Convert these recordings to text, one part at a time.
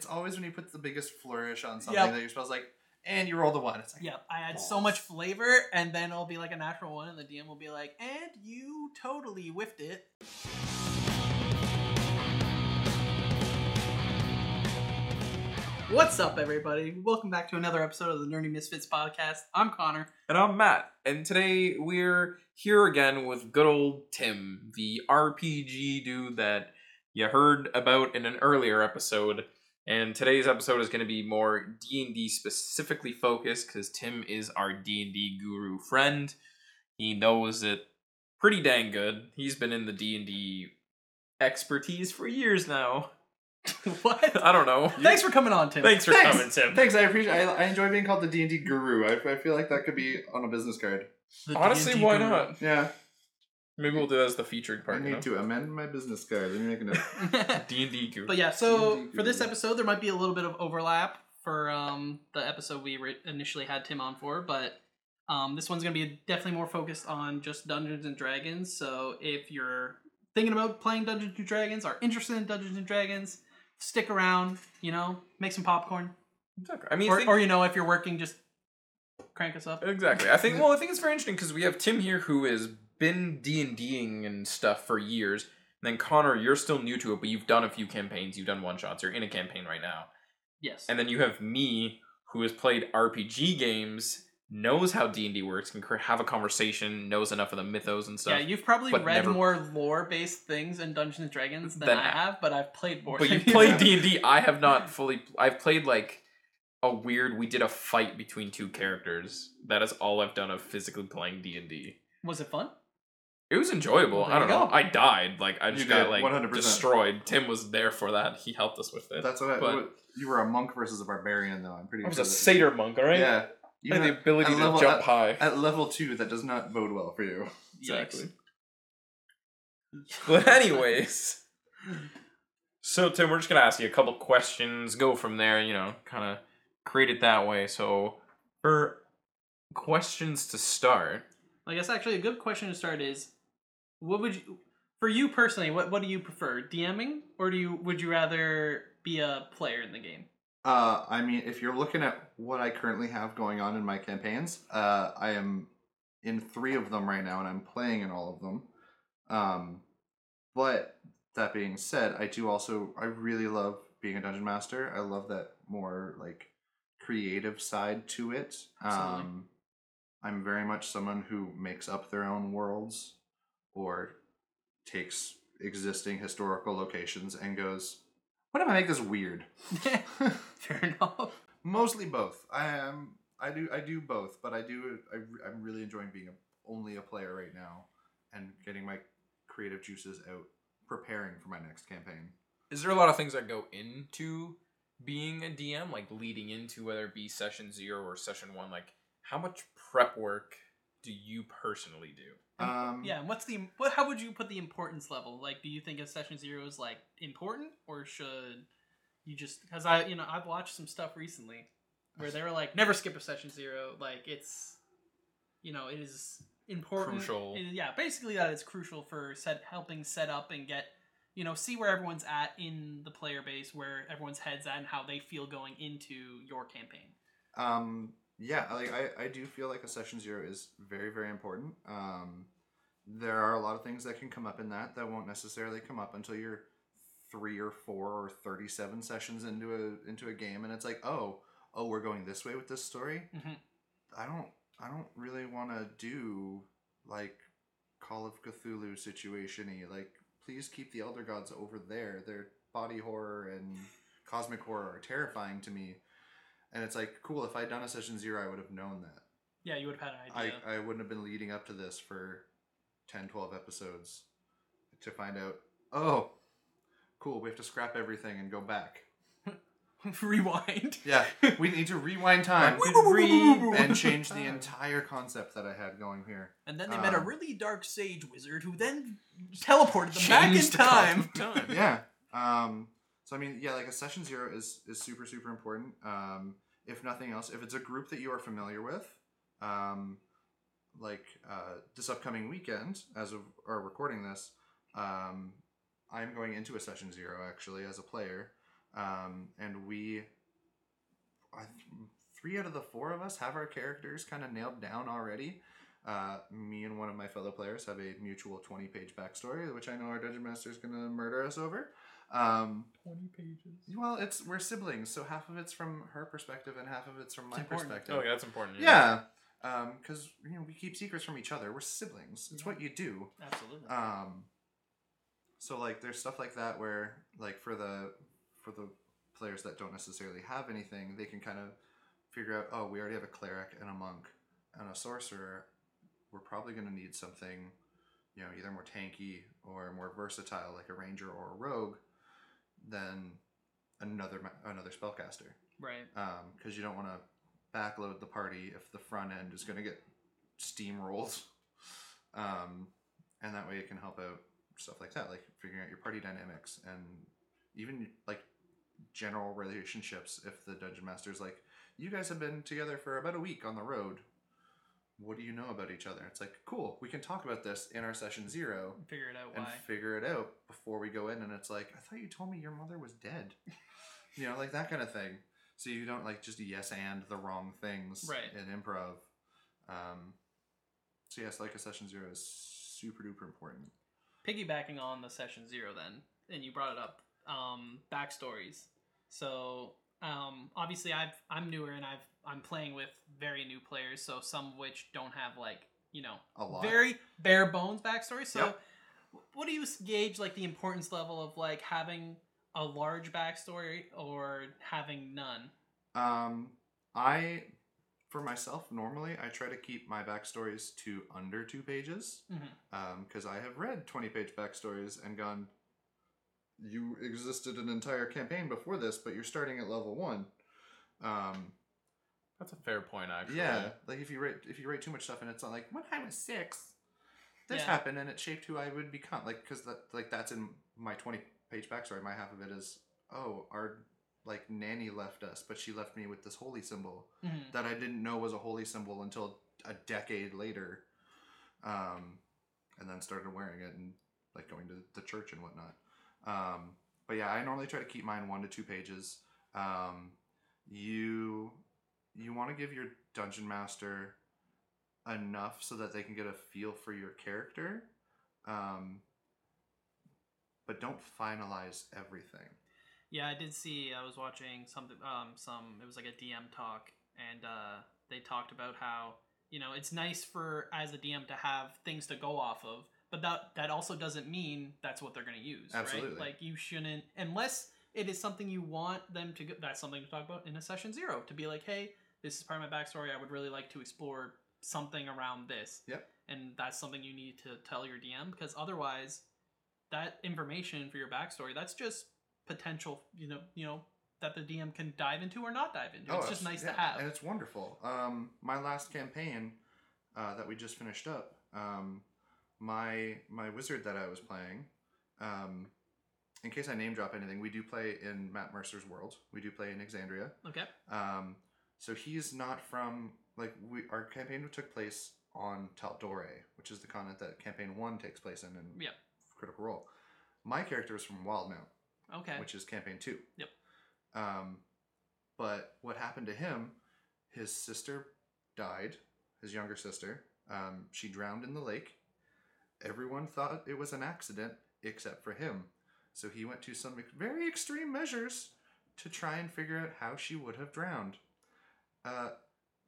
it's always when you put the biggest flourish on something Yep. that your spell's like, and you roll the one. It's like, Yeah, I add so much flavor, and then it'll be like a natural one, and the DM will be like, "And you totally whiffed it." What's up, everybody? Welcome back to another episode of the Nerdy Misfits podcast. I'm Connor. And I'm Matt, and today we're here again with good old Tim, the RPG dude that you heard about in an earlier episode. And today's episode is going to be more D&D specifically focused because Tim is our D&D guru friend. He knows it pretty dang good. He's been in the D&D expertise for years now. what? I don't know. Thanks for coming on, Tim. Thanks for Thanks. coming, Tim. thanks. I appreciate. I, I enjoy being called the D and D guru. I, I feel like that could be on a business card. The Honestly, D&D why guru. not? Yeah, Maybe we'll do that as the featured part. I part. need to amend my business card. Let me make a note. D&D group. But yeah, so D&D for this episode, there might be a little bit of overlap for um, the episode we ri- initially had Tim on for, but um, this one's going to be definitely more focused on just Dungeons and Dragons. So if you're thinking about playing Dungeons and Dragons, are interested in Dungeons and Dragons, stick around. You know, make some popcorn, Exactly. I mean, or, think- or you know, if you're working, just crank us up. Exactly. I think. Well, I think it's very interesting because we have Tim here who has been D and Ding and stuff for years. And then Connor, you're still new to it, but you've done a few campaigns. You've done one shots. You're in a campaign right now. Yes. And then you have me, who has played RPG games, knows how D and D works, can have a conversation, knows enough of the mythos and stuff. yeah, you've probably read never- more lore-based things in Dungeons and Dragons than Than I have, but I've played more. but you you played. D and D. I have not fully. I've played like a weird. We did a fight between two characters. That is all I've done of physically playing D and D. Was it fun? It was enjoyable. Well, there I don't know. go. I died. Like I just got like 100%. destroyed. Tim was there for that. He helped us with it. That's what, I, But- what you were a monk versus a barbarian, though. I'm pretty. I was sure a that- satyr monk, all right? Yeah, you I had the ability to level- jump at- high. At level two, that does not bode well for you. exactly. But anyways, so Tim, we're just gonna ask you a couple questions. Go from there. You know, kind of create it that way. So for questions to start, I guess actually a good question to start is, what would you, for you personally, what what do you prefer, DMing or do you would you rather be a player in the game? Uh, I mean, if you're looking at what I currently have going on in my campaigns, uh, I am in three of them right now, and I'm playing in all of them. Um, but that being said, I do also I really love being a dungeon master. I love that more like creative side to it. Absolutely. Um, I'm very much someone who makes up their own worlds or takes existing historical locations and goes, "What if I make this weird?" Fair enough. Mostly both. I am. I do. I do both, but I do. I, I'm really enjoying being a, only a player right now, and getting my creative juices out, preparing for my next campaign. is there a lot of things that go into being a DM, like leading into whether it be session zero or session one? Like, how much prep work do you personally do? Um, Yeah, and what's the what? How would you put the importance level? Like, do you think a session zero is like important, or should you just? Because I, you know, I've watched some stuff recently where they were like, never skip a session zero. Like, it's, you know, it is important. Crucial. It is- yeah, basically that is crucial for set helping set up and get, you know, see where everyone's at in the player base, where everyone's heads at, and how they feel going into your campaign. Um, yeah, like I, I do feel like a session zero is very, very important. Um, there are a lot of things that can come up in that that won't necessarily come up until you're three or four or thirty-seven sessions into a into a game, and it's like, oh, oh, we're going this way with this story. Mhm. I don't, I don't really want to do like Call of Cthulhu situationy. Like, please keep the Elder Gods over there. Their body horror and cosmic horror are terrifying to me. And it's like, cool, if I'd done a session zero, I would have known that. Yeah, you would have had an idea. I, I wouldn't have been leading up to this for 10, 12 episodes to find out, oh, cool, we have to scrap everything and go back. Rewind. Yeah, we need to rewind time and change the entire concept that I had going here. And then they met a Um, really dark sage wizard who then teleported them back in Changed the time. time. yeah. Um, so I mean, yeah, like a session zero is is super super important. Um, if nothing else, if it's a group that you are familiar with, um, like uh, this upcoming weekend, as of our recording this, um, I'm going into a session zero actually as a player. um, and we, I, three out of the four of us have our characters kind of nailed down already. Uh, me and one of my fellow players have a mutual twenty-page backstory, which I know our dungeon master is going to murder us over. Um, 20 pages. well, it's we're siblings, so half of it's from her perspective and half of it's from my important. perspective. Oh, yeah, that's important. Yeah, because you know we keep secrets from each other. We're siblings. It's what you do. Absolutely. Um, so like there's stuff like that where like for the for the players that don't necessarily have anything, they can kind of figure out. Oh, we already have a cleric and a monk and a sorcerer. We're probably going to need something, you know, either more tanky or more versatile, like a ranger or a rogue, than another another spellcaster right. because you don't want to backload the party if the front end is going to get steamrolled. Um, and that way it can help out stuff like that, like figuring out your party dynamics and even like general relationships. If the dungeon master's like, you guys have been together for about a week on the road. What do you know about each other? It's like, cool, we can talk about this in our session zero Figure it out and why. figure it out before we go in and it's like i thought you told me your mother was dead you know like that kind of thing so you don't like just yes and the wrong things Right. in improv um so yes like a session zero is super duper important piggybacking on the session zero then and you brought it up um backstories so um obviously i've i'm newer and i've i'm playing with very new players so some of which don't have like you know a lot very bare bones backstory so Yep. what do you gauge like the importance level of like having a large backstory or having none um i for myself normally i try to keep my backstories to under two pages because I have read 20 page backstories and gone, you existed an entire campaign before this, but you're starting at level one. Um, That's a fair point, actually. yeah, like if you write if you write too much stuff and it's not like when I was six, this Yeah. happened and it shaped who I would become. Like because that like that's in my 20 page backstory. My half of it is oh our like nanny left us, but she left me with this holy symbol Mhm. that I didn't know was a holy symbol until a decade later, um, and then started wearing it and like going to the church and whatnot. Um, but yeah, I normally try to keep mine one to two pages. Um, you you want to give your dungeon master enough so that they can get a feel for your character, um, but don't finalize everything. Yeah, I did see. I was watching something. Um, some it was like a DM talk, and uh, they talked about how you know it's nice for as a DM to have things to go off of, but that that also doesn't mean that's what they're going to use. Absolutely. Right? Like you shouldn't unless it is something you want them to. Go, that's something to talk about in a session zero to be like, hey, this is part of my backstory. I would really like to explore something around this. Yep. And that's something you need to tell your DM because otherwise, that information for your backstory that's just potential you know you know that the dm can dive into or not dive into it's just nice to have and it's wonderful. Um, my last campaign uh, that we just finished up, um, my my wizard that I was playing. Um, in case I name drop anything, we do play in Matt Mercer's world. We do play in Exandria. okay Um, so he's not from like we. Our campaign took place on Tal'Dorei, which is the continent that campaign one takes place in in Yep. Critical Role. My character is from Wildemount okay which is campaign two. Yep. Um, but what happened to him? His sister died. His younger sister. Um, she drowned in the lake. Everyone thought it was an accident except for him. So he went to some very extreme measures to try and figure out how she would have drowned. Uh,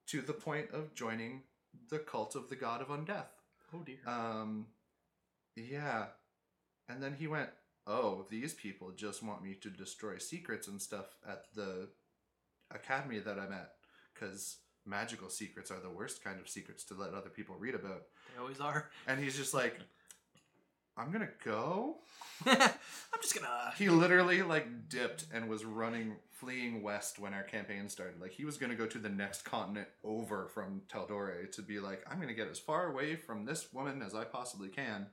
to the point of joining the cult of the god of undeath. oh dear Um, yeah. And then he went, Oh, these people just want me to destroy secrets and stuff at the academy that I'm at. Because magical secrets are the worst kind of secrets to let other people read about. they always are And he's just like, I'm gonna go. i'm just gonna uh, He literally like dipped and was running, fleeing west when our campaign started. Like he was gonna go to the next continent over from Tal'Dorei to be like, I'm gonna get as far away from this woman as I possibly can,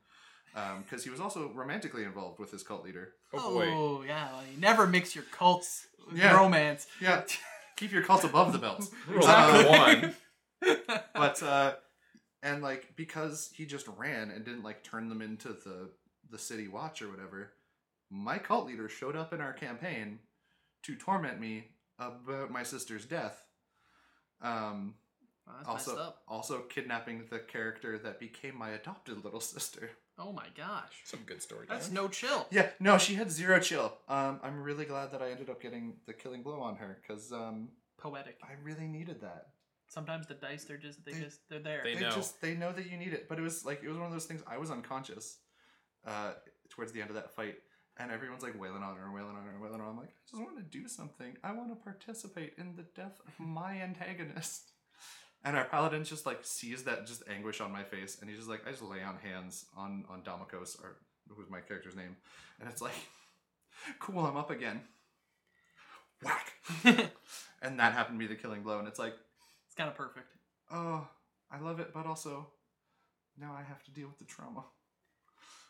um, because he was also romantically involved with his cult leader. Oh, boy. oh yeah well, you never mix your cults with Yeah. romance Yeah, keep your cults above the belt. Rule number uh, one. But uh, and like because he just ran and didn't like turn them into the the city watch or whatever, my cult leader showed up in our campaign to torment me about my sister's death. Um, Oh, also, also kidnapping the character that became my adopted little sister. Oh my gosh. Some good story. That's no chill. Yeah, no, she had zero chill. Um, I'm really glad that I ended up getting the killing blow on her because um, Poetic. I really needed that. Sometimes the dice, they're just, they, They- just, they're there. they They know. just they know that you need it, but it was like it was one of those things. I was unconscious uh, towards the end of that fight, and everyone's like wailing on her wailing on her wailing on her. I'm like, I just want to do something. I want to participate in the death of my antagonist. And our paladin just like sees that just anguish on my face, and he's just like, I just lay on hands on on Damokos, or who's my character's name, and it's like, cool, I'm up again. Whack, and that happened to be the killing blow, and it's like, it's kind of perfect. oh, I love it, but also now I have to deal with the trauma.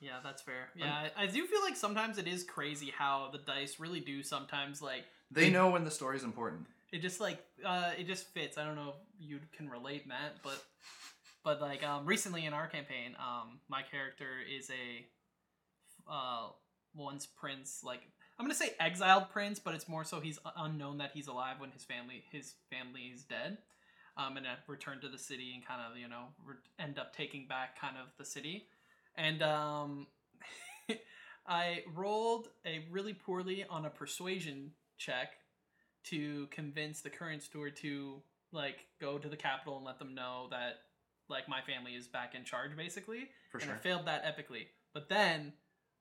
Yeah, that's fair. Yeah, I, I do feel like sometimes it is crazy how the dice really do sometimes like They They- know when the story's important. it just like uh it just fits. I don't know if you can relate, Matt, but but like um recently in our campaign, um my character is a uh once prince like I'm gonna say exiled prince, but it's more so he's unknown that he's alive when his family his family is dead, um and returned to the city and kind of you know re- end up taking back kind of the city, and um I rolled a really poorly on a persuasion check to convince the current steward to like go to the capital and let them know that like my family is back in charge basically For and sure. I failed that epically. But then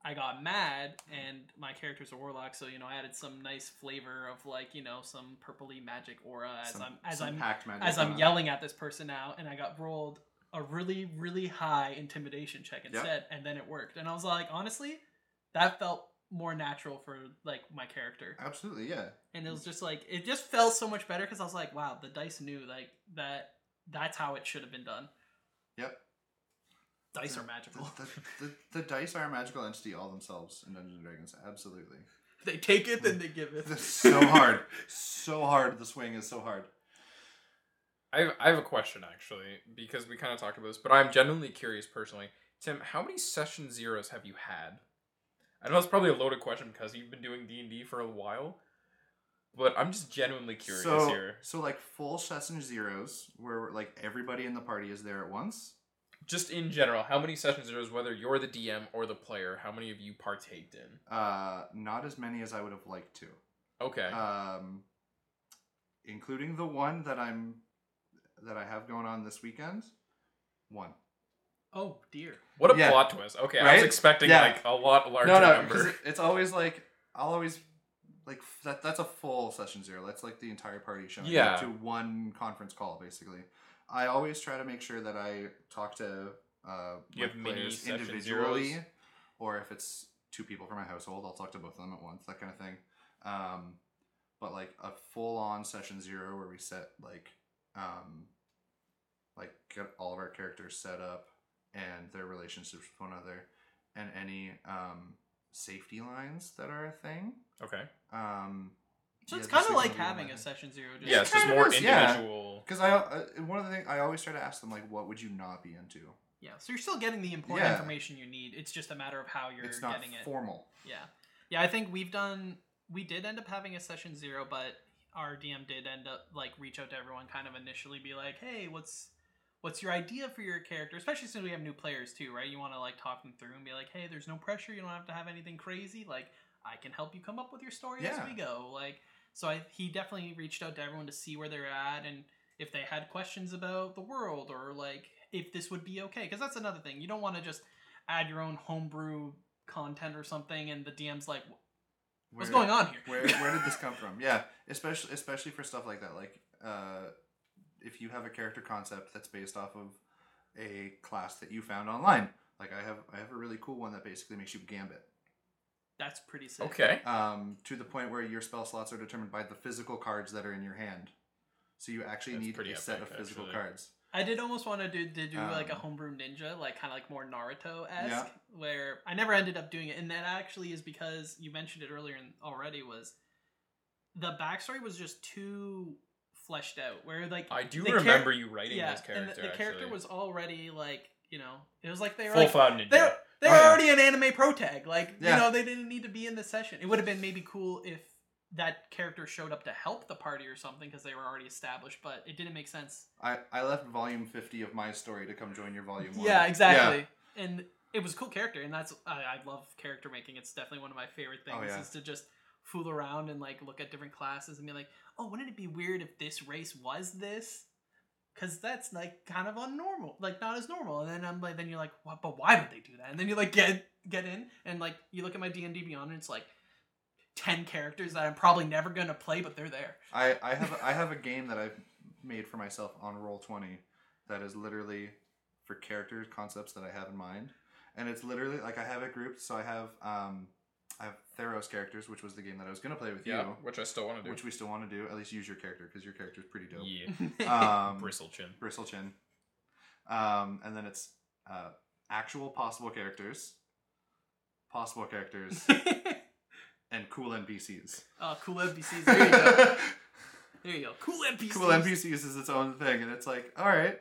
I got mad, and my character's a warlock, so you know I added some nice flavor of like you know some purpley magic aura as Some- I'm as I'm as I'm yelling at this person now, and I got rolled a really really high intimidation check Yep. instead, and then it worked, and I was like honestly, that felt more natural for like my character Absolutely, yeah. and it was just like it just felt so much better because I was like, wow, the dice knew like that. That's how it should have been done. Yep. Dice The- are magical. The, the, the, the dice are a magical entity all themselves in Dungeons and Dragons. Absolutely. they take it, then they give it. It's so hard. so hard. The swing is so hard. I have, I have a question actually because we kind of talked about this, but I'm genuinely curious personally. Tim, how many session zeros have you had? I know it's probably a loaded question because you've been doing D and D for a while, but I'm just genuinely curious so, here. So like full session zeros, where like everybody in the party is there at once. Just in general, how many session zeros, whether you're the DM or the player, how many of you partaked in? Uh, not as many as I would have liked to. Okay. Um, including the one that I'm that I have going on this weekend. One. Oh dear. what a yeah. plot twist. Okay, I was expecting Yeah. like a lot larger no, no, number. it's always like I'll always like that. That's a full session zero. That's like the entire party showing Yeah. up to one conference call, basically. I always try to make sure that I talk to uh, You my have players session individually, zeros? or if it's two people from my household, I'll talk to both of them at once. That kind of thing. Um, but like a full on session zero where we set like um, like get all of our characters set up and their relationships with one another and any um, safety lines that are a thing. okay. Um, So yeah, it's kind of like having do a session zero. Just Yeah, it's just more is, individual. Because I uh, one of the things I always try to ask them like, what would you not be into? yeah. So you're still getting the important Yeah. information you need. It's just a matter of how you're it's not getting it. formal. Yeah, yeah. I think we've done. We did end up having a session zero, but our DM did end up like reach out to everyone, kind of initially be like, "Hey, what's what's your idea for your character?" Especially since we have new players too, right? You want to like talk them through and be like, "Hey, there's no pressure. You don't have to have anything crazy. Like, I can help you come up with your story Yeah. as we go." Like, so I, he definitely reached out to everyone to see where they're at and if they had questions about the world or like if this would be okay. Because that's another thing. You don't want to just add your own homebrew content or something, and the DM's like, "What's Where- going on here?" where where did this come from? Yeah, especially especially for stuff like that. Like uh, if you have a character concept that's based off of a class that you found online. Like I have I have a really cool one that basically makes you gambit. That's pretty sick. Okay. Um, to the point where your spell slots are determined by the physical cards that are in your hand. So you actually That's need pretty a set of physical actually. cards. I did almost want to do, to do like a Um, homebrew ninja, like kind of like more Naruto esque, Yeah. where I never ended up doing it, and that actually is because you mentioned it earlier and already was the backstory was just too fleshed out. Where like I do the char- remember you writing yeah, this character. and the, the character actually. was already like you know it was like they were full like cloud ninja. they're they're Oh, yeah. already an anime pro tag. Like Yeah. you know they didn't need to be in this session. It would have been maybe cool if that character showed up to help the party or something because they were already established, but it didn't make sense. I, I left volume 50 of my story to come join your volume 1. Yeah, exactly. And it was a cool character, and that's I, I love character making. It's definitely one of my favorite oh, things Oh, yeah. is to just fool around and like look at different classes and be like, oh, wouldn't it be weird if this race was this? Because that's like kind of unnormal, like not as normal. And then I'm like, then you're like, what? But why would they do that? And then you like get get in and like you look at my D and D Beyond, and it's like ten characters that I'm probably never gonna play, but they're there. I, I have I have a game that I've made for myself on Roll Twenty that is literally for character concepts that I have in mind, and it's literally like I have it grouped. So I have um I have Theros characters, which was the game that I was gonna play with Yeah, you, which I still want to do. which we still want to do. At least use your character because your character is pretty dope. yeah, Um, bristle chin. bristle chin, um, and then it's uh, actual possible characters, possible characters, and cool NPCs. oh, cool NPCs. There you go. There you go. Cool NPCs. cool NPCs is its own thing, and it's like, all right,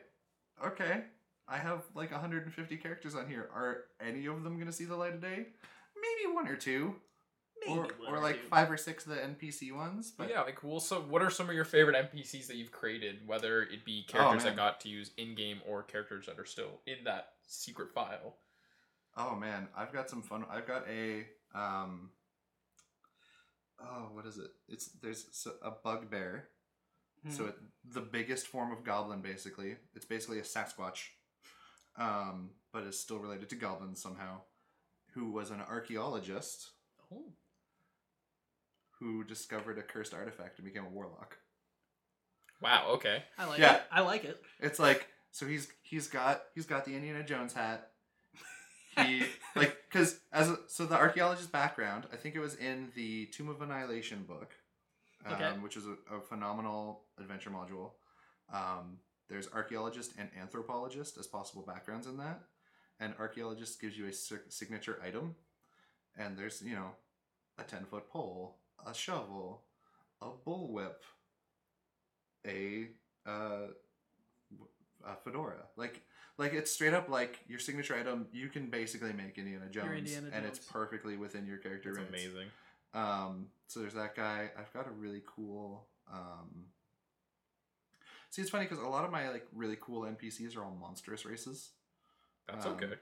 okay, I have like 150 characters on here. Are any of them gonna see the light of day? Maybe one or two, Maybe or, one or or like two. five or six of the NPC ones. But But yeah, like, well, so what are some of your favorite NPCs that you've created? Whether it be characters that got to use in game or characters that are still in that secret file. oh man, I've got some fun. I've got a um. Oh, what is it? It's there's a bugbear. Hmm. So it, the biggest form of goblin, basically, it's basically a Sasquatch, um, but is still related to goblins somehow. Who was an archaeologist Oh. who discovered a cursed artifact and became a warlock. Wow. Okay. I like Yeah. it. I like it. It's like so he's he's got he's got the Indiana Jones hat. He like because as a, so the archaeologist background, I think it was in the Tomb of Annihilation book, um, Okay. which is a, a phenomenal adventure module. Um, there's archaeologist and anthropologist as possible backgrounds in that, and archaeologist gives you a signature item, and there's you know a ten foot pole, a shovel, a bullwhip, a uh, a fedora. Like like it's straight up like your signature item. You can basically make Indiana Jones, Indiana and it's perfectly within your character. That's rates. amazing. Um, so there's that guy. I've got a really cool. Um, see, it's funny because a lot of my like really cool NPCs are all monstrous races. That's Um, okay.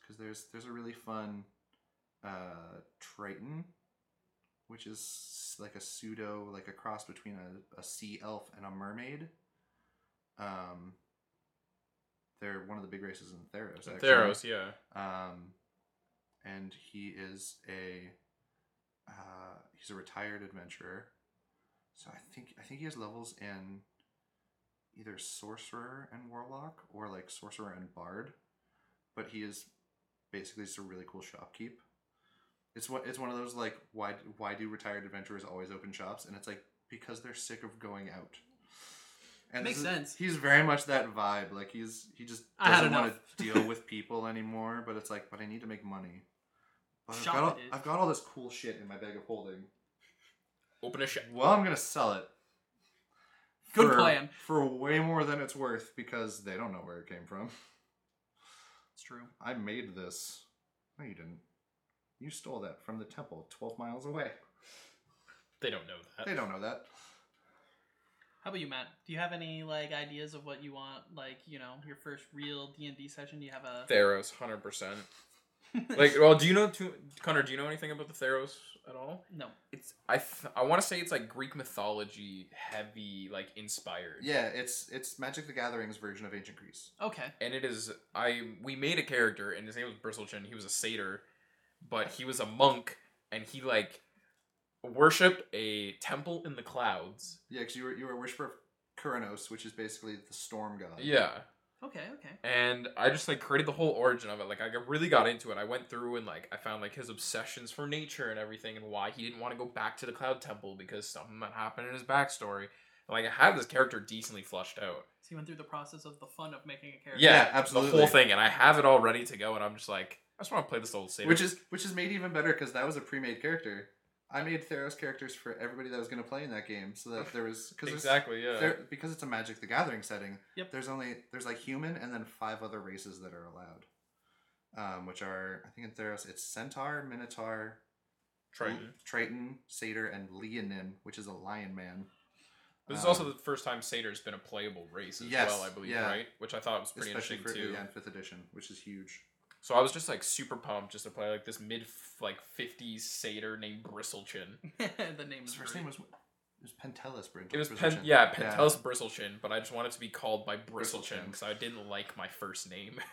Because there's there's a really fun uh, Triton, which is like a pseudo like a cross between a, a sea elf and a mermaid. Um, they're one of the big races in Theros. Actually. Theros, yeah. Um, and he is a uh, he's a retired adventurer. So I think I think he has levels in either sorcerer and warlock or like sorcerer and bard, but he is basically just a really cool shopkeep. It's what it's one of those like why why do retired adventurers always open shops? And it's like because they're sick of going out. And Makes is- sense. He's very much that vibe. Like he's he just I had doesn't want to deal with people anymore. But it's like, but I need to make money. But I've Shop got, all. I've got all this cool shit in my bag of holding. Open a shop. Well, I'm gonna sell it. Good for- plan. For way more than it's worth because they don't know where it came from. It's true. I made this. No, you didn't. You stole that from the temple 12 miles away. They don't know that. They don't know that. How about you, Matt? Do you have any like ideas of what you want? Like, you know, your first real D and D session. Do you have a Theros, hundred percent. Like, well, do you know, to, Connor? Do you know anything about the Theros at all? no? It's I th- I want to say it's like Greek mythology heavy, like inspired. Yeah, it's it's Magic the Gathering's version of ancient Greece. Okay. and it is I we made a character and his name was Bristlechin. He was a satyr, but he was a monk and he like worshipped a temple in the clouds. Yeah, because you were you were a worshiper of Keranos, which is basically the storm god. Yeah. Okay. Okay. And I just like created the whole origin of it. Like I really got into it. I went through and like I found like his obsessions for nature and everything and why he didn't want to go back to the cloud temple because something that happened in his backstory. Like I had this character decently flushed out. So you went through the process of the fun of making a character. Yeah, Yeah, The whole thing, and I have it all ready to go, and I'm just like, I just want to play this old satyr. Which is which is made even better because that was a pre-made character. I made Theros characters for everybody that was going to play in that game, so that there was because exactly yeah. there, because it's a Magic the Gathering setting. Yep. There's only there's like human and then five other races that are allowed, um, which are I think in Theros it's Centaur, Minotaur, Triton. Triton, Satyr, and Leonin, which is a lion man. This is Um, also the first time Satyr's been a playable race as Yes, well, I believe, yeah. right? Which I thought was pretty especially interesting for too. yeah, in fifth edition, which is huge. So I was just like super pumped just to play like this mid like 50s satyr named Bristlechin. the name His is first great. name was it was Pentelis Brindle. It was Pen- yeah, Pentelis Bristlechin, but I just wanted to be called by Bristlechin Bristlechin. because I didn't like my first name.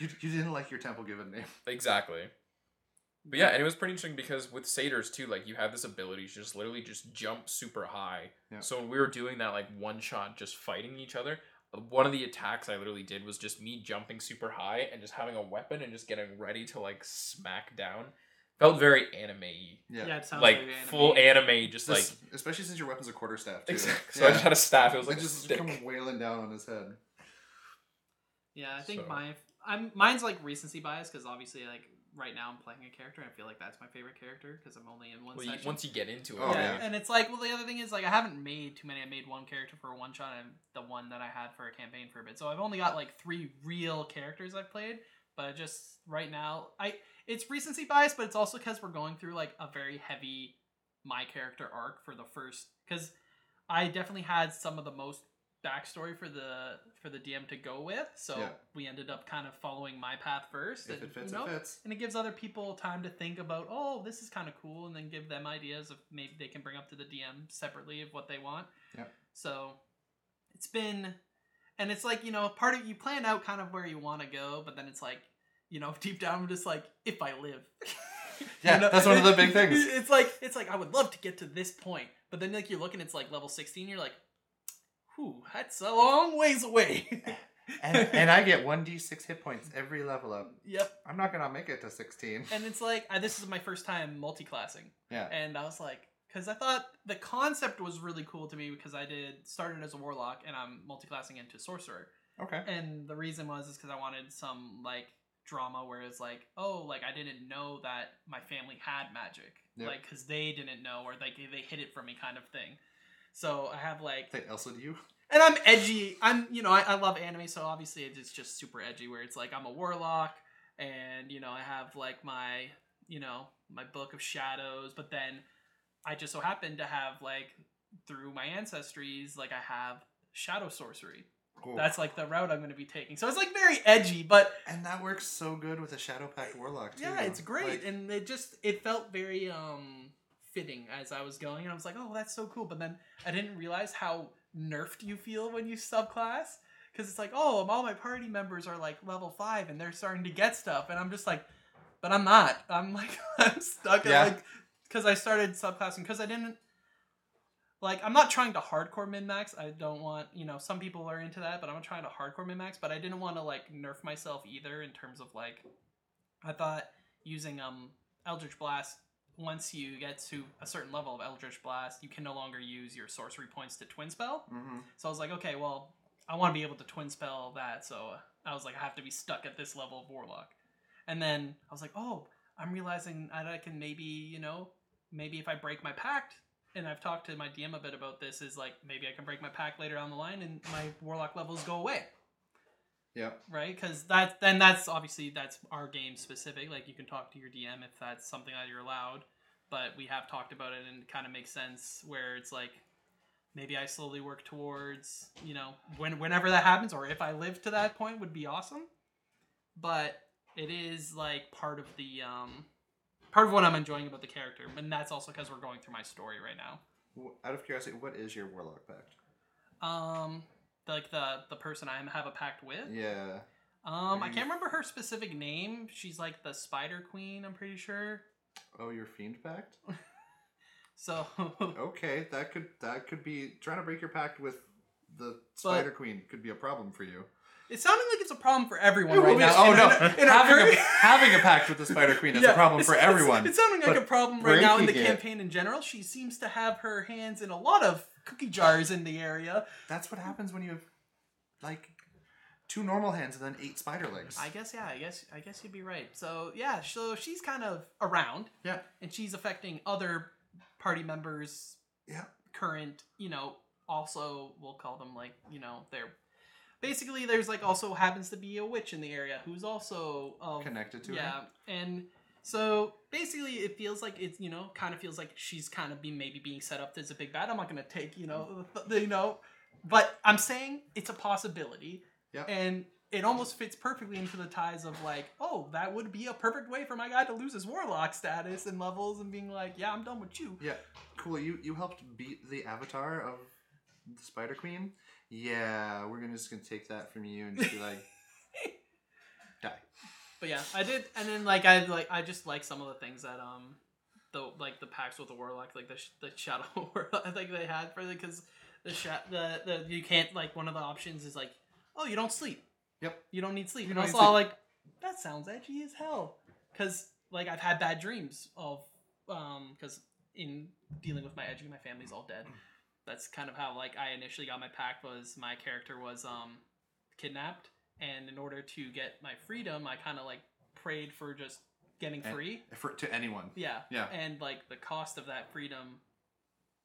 You, you didn't like your temple given name. exactly. But yeah, and it was pretty interesting because with satyrs too, like you have this ability to just literally just jump super high. Yeah. So when we were doing that like one shot, just fighting each other, one of the attacks I literally did was just me jumping super high and just having a weapon and just getting ready to like smack down. Felt very anime Yeah. Yeah, it sounds like very full anime. anime, just This- like especially since your weapon's a quarter staff too. exactly. So I just had a staff. It was like like a just stick. come wailing down on his head. Yeah, I think So- my I'm mine's like recency bias because obviously like right now I'm playing a character and I feel like that's my favorite character because I'm only in one Well, you, section. once you get into it, Oh, yeah. yeah. and it's like well the other thing is like I haven't made too many. I made one character for a one shot and the one that I had for a campaign for a bit. So I've only got like three real characters I've played. But just right now, I it's recency bias, but it's also because we're going through like a very heavy my character arc for the first because I definitely had some of the most backstory for the for the DM to go with. So Yeah. we ended up kind of following my path first. If and, it fits, you know, it fits. and it gives other people time to think about oh this is kind of cool and then give them ideas of maybe they can bring up to the dm separately of what they want Yeah. so it's been and it's like you know part of you plan out kind of where you want to go but then it's like you know deep down i'm just like if i live Yeah, that's one of the big things. it's like it's like i would love to get to this point but then like you're looking it's like level 16 you're like whew that's a long ways away And, and I get one d six hit points every level up. yep I'm not gonna make it to sixteen. and it's like I, this is my first time multi-classing Yeah. and i was like because i thought the concept was really cool to me because i did started as a warlock and i'm multi-classing into sorcerer Okay. and the reason was is because i wanted some like drama where it's like oh like i didn't know that my family had magic Yep. like because they didn't know or like they hid it from me kind of thing so i have like Say Elsa to you. and I'm edgy. I'm you know I, I love anime, so obviously it's just super edgy. Where it's like I'm a warlock, and you know I have like my you know my book of shadows, but then I just so happen to have like through my ancestries like I have shadow sorcery. Cool. That's like the route I'm going to be taking. So it's like very edgy, but and that works so good with a Shadow Pact Warlock too. yeah, it's great, Like, and it just it felt very um fitting as I was going, and I was like, oh, that's so cool. But then I didn't realize how nerfed you feel when you subclass, because it's like, oh, all my party members are like level five, and they're starting to get stuff, and I'm just like, but I'm not. I'm like, I'm stuck Yeah. at like, because I started subclassing because I didn't. Like I'm not trying to hardcore min max. I don't want you know some people are into that, but I'm not trying to hardcore min max. But I didn't want to like nerf myself either in terms of like I thought using um Eldritch Blast once you get to a certain level of Eldritch Blast, you can no longer use your sorcery points to twin spell. mhm. So I was like, okay, well, I want to be able to twin spell that. So I was like, I have to be stuck at this level of Warlock. And then I was like, oh, I'm realizing that I can maybe, you know, maybe if I break my pact, and I've talked to my DM a bit about this, is like maybe I can break my pact later down the line and my Warlock levels go away Yeah. right? Because that then that's obviously that's our game specific. Like you can talk to your DM if that's something that you're allowed. But we have talked about it and it kind of makes sense where it's like maybe I slowly work towards you know when whenever that happens or if I live to that point would be awesome. But it is like part of the um part of what I'm enjoying about the character, and that's also because we're going through my story right now. Out of curiosity, what is your Warlock Pact? Um, like the the person I have a pact with. Yeah. Um, I can't remember her specific name. She's like the Spider Queen, I'm pretty sure. Oh, your Fiend Pact. So, Okay, that could that could be trying to break your pact with the Spider Queen could be a problem for you. it's sounding like it's a problem for everyone It right now. oh in- no, a- in having a, having a pact with the Spider Queen is Yeah, a problem for it's- it's- everyone. It's sounding like but a problem right now in the it- campaign in general. She seems to have her hands in a lot of cookie jars in the area. That's what happens when you have like two normal hands and then eight spider legs. I guess yeah, I guess I guess you'd be right. So yeah, so she's kind of around yeah, and she's affecting other party members yeah. current, you know, also we'll call them like, you know, they're basically there's like also happens to be a witch in the area who's also of Connected to yeah, her. and So basically, it feels like it's you know kind of feels like she's kind of being maybe being set up as a big bad. I'm not gonna take you know you know, but I'm saying it's a possibility. Yeah. And it almost fits perfectly into the ties of like, oh, that would be a perfect way for my guy to lose his warlock status and levels and being like, yeah, I'm done with you. Yeah, cool. You you helped beat the avatar of the Spider Queen. Yeah, we're gonna just gonna take that from you and just be like, die. But yeah, I did, and then like I like I just like some of the things that um the like the packs with the warlock, like the sh- the shadow warlock, I think they had for the because the sha- the the you can't like one of the options is like oh you don't sleep. Yep. You don't need sleep. You and I was sleep. like that sounds edgy as hell because like I've had bad dreams of um because in dealing with my edgy, my family's all dead. That's kind of how like I initially got my pack was my character was um kidnapped and in order to get my freedom i kind of like prayed for just getting And- free. For to anyone. yeah. Yeah. and like the cost of that freedom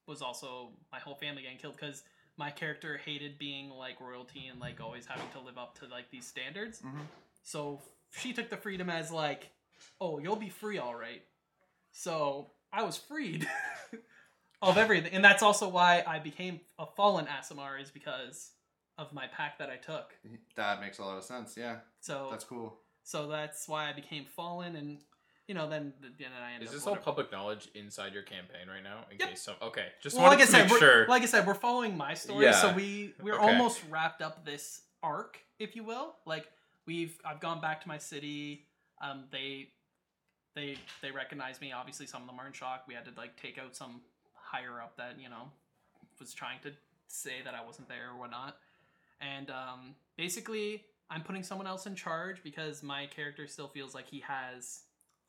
was also my whole family getting killed because my character hated being like royalty and like always having to live up to like these standards. Hmm so she took the freedom as like oh you'll be free all right. So i was freed of everything. And that's also why i became a fallen aasimar is because of my pack that i took That makes a lot of sense. Yeah, so that's cool. so that's why I became fallen, and you know, then then I ended Is up. this all whatever. public knowledge inside your campaign right now? In Yep. case some. Okay, just Well, like wanted I to said, make sure. like I said, we're following my story, Yeah. so we we're Okay. almost wrapped up this arc, if you will. Like we've I've gone back to my city. Um, they they they recognize me. Obviously, some of them are in shock. We had to like take out some higher up that you know was trying to say that I wasn't there or whatnot. And um, basically, I'm putting someone else in charge because my character still feels like he has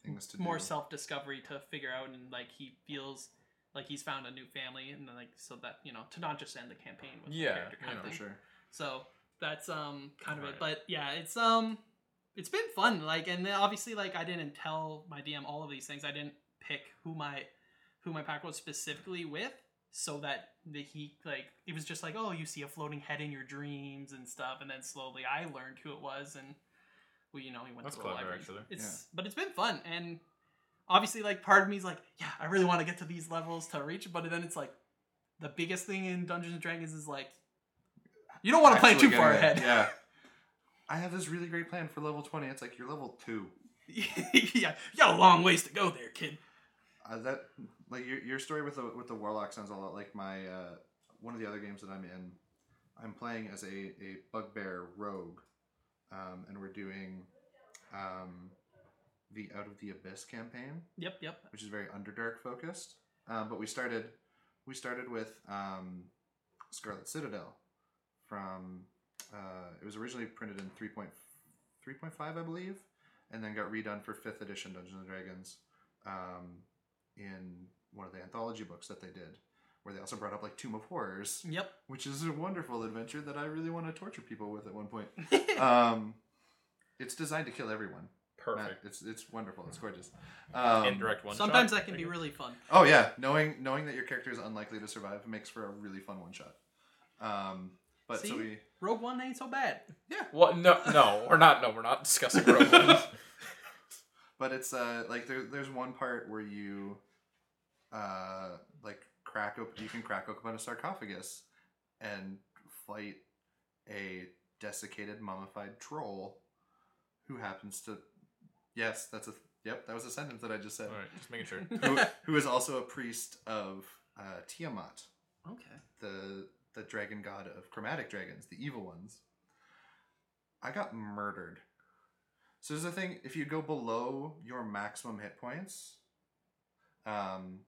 Things to more do. self discovery to figure out, and like he feels like he's found a new family, and like so that you know to not just end the campaign with Yeah, the character kind you of thing. sure. So that's um kind of it. But yeah, it's um it's been fun. Like and obviously like I didn't tell my DM all of these things. I didn't pick who my who my pack was specifically with so that the he like it was just like, oh, you see a floating head in your dreams and stuff, and then slowly I learned who it was and well you know we went That's to the clever, library. actually. It's but it's been fun and obviously like part of me is like, yeah, I really want to get to these levels to reach, but then it's like the biggest thing in Dungeons and Dragons is like you don't want to play too far getting ahead. Yeah. I have this really great plan for level twenty. It's like you're level two. yeah, you got a long ways to go there, kid. Uh, that like your, your story with the with the warlock sounds a lot like my uh, one of the other games that I'm in. I'm playing as a, a bugbear rogue, um, and we're doing um, the Out of the Abyss campaign, Yep, yep. which is very Underdark focused. Um, but we started we started with um, Scarlet Citadel from uh, it was originally printed in 3.3.5 I believe, and then got redone for fifth edition Dungeons and Dragons um, in one of the anthology books that they did, where they also brought up like Tomb of Horrors, Yep. which is a wonderful adventure that I really want to torture people with at one point. Um, it's designed to kill everyone. Matt, Perfect. It's it's wonderful. It's gorgeous. Um, Indirect one. Sometimes shot. that can be really fun. Oh yeah, knowing knowing that your character is unlikely to survive makes for a really fun one shot. Um, but so we Rogue One ain't so bad. Yeah what? No, no, we're not. No, we're not discussing Rogue One. but it's uh like there, there's one part where you uh like crack open you can crack open a sarcophagus and fight a desiccated mummified troll who happens to yes that's a yep that was a sentence that i just said All right, just making sure. who, who is also a priest of uh, tiamat Okay. the the dragon god of chromatic dragons, the evil ones. I got murdered. So there's a thing if you go below your maximum hit points, um,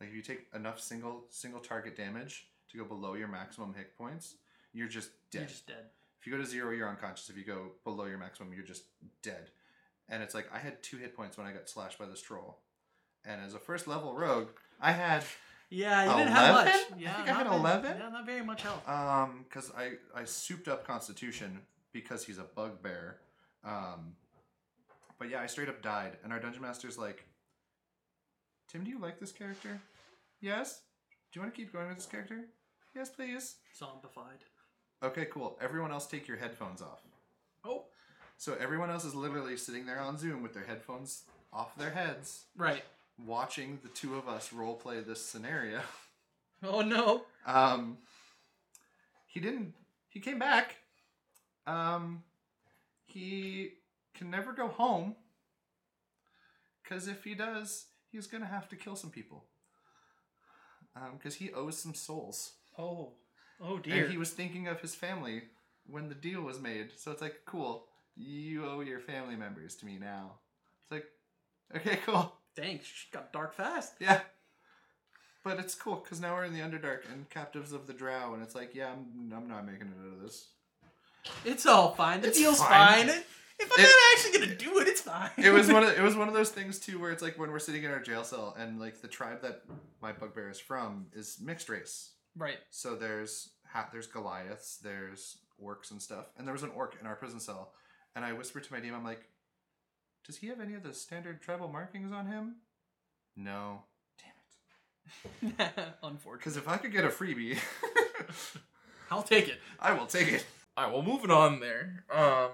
like if you take enough single single target damage to go below your maximum hit points, you're just dead. You're just dead. If you go to zero, you're unconscious. If you go below your maximum, you're just dead. And it's like I had two hit points when I got slashed by this troll. And as a first level rogue, I had Yeah, you didn't have much. 11? I think I had 11? Yeah, not very much health. Um, because I I souped up Constitution because he's a bugbear. Um, but yeah, I straight up died, and our dungeon master's like, Tim, do you like this character? Yes. Do you want to keep going with this character? Yes, please. Zombified. Okay, cool. Everyone else, take your headphones off. Oh. So everyone else is literally sitting there on Zoom with their headphones off their heads Right. watching the two of us role play this scenario. Oh no. Um, he didn't. He came back. Um, he can never go home. Because if he does, he's gonna have to kill some people. Um, because he owes some souls, Oh. Oh dear. and he was thinking of his family when the deal was made. So it's like, cool, you owe your family members to me now. It's like, okay, cool, Thanks. she got dark fast. yeah. But it's cool because now we're in the Underdark and captives of the Drow, and it's like, yeah, I'm, I'm not making it out of this. It's all fine. The It's deal's fine. fine. If I'm It- not actually gonna do it, it's fine. it was one of it was one of those things too where it's like when we're sitting in our jail cell and like the tribe that my bugbear is from is mixed race. right. So there's there's Goliaths, there's orcs and stuff, and there was an orc in our prison cell, and I whispered to my DM, I'm like, does he have any of the standard tribal markings on him? No. Damn it. Unfortunate. Because if I could get a freebie, I'll take it. I will take it. All right, well, moving on there. Um,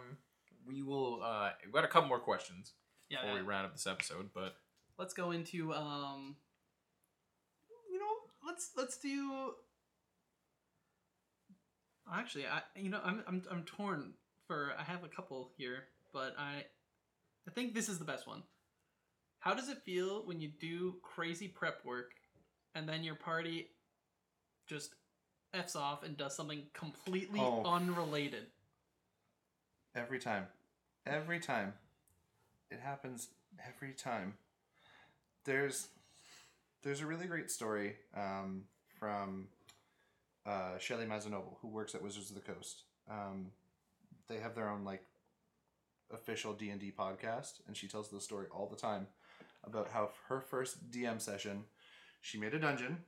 we will. Uh, we got a couple more questions Yeah. before we round up this episode, but Let's go into um. You know, let's let's do. Actually, I you know I'm I'm I'm torn for I have a couple here, but I I think this is the best one. How does it feel when you do crazy prep work and then your party just f's off and does something completely Oh. unrelated? Every time. Every time. It happens every time. There's there's a really great story um, from uh, Shelly Mazzanoble, who works at Wizards of the Coast. Um, they have their own like official D and D podcast, and she tells the story all the time about how her first DM session, she made a dungeon,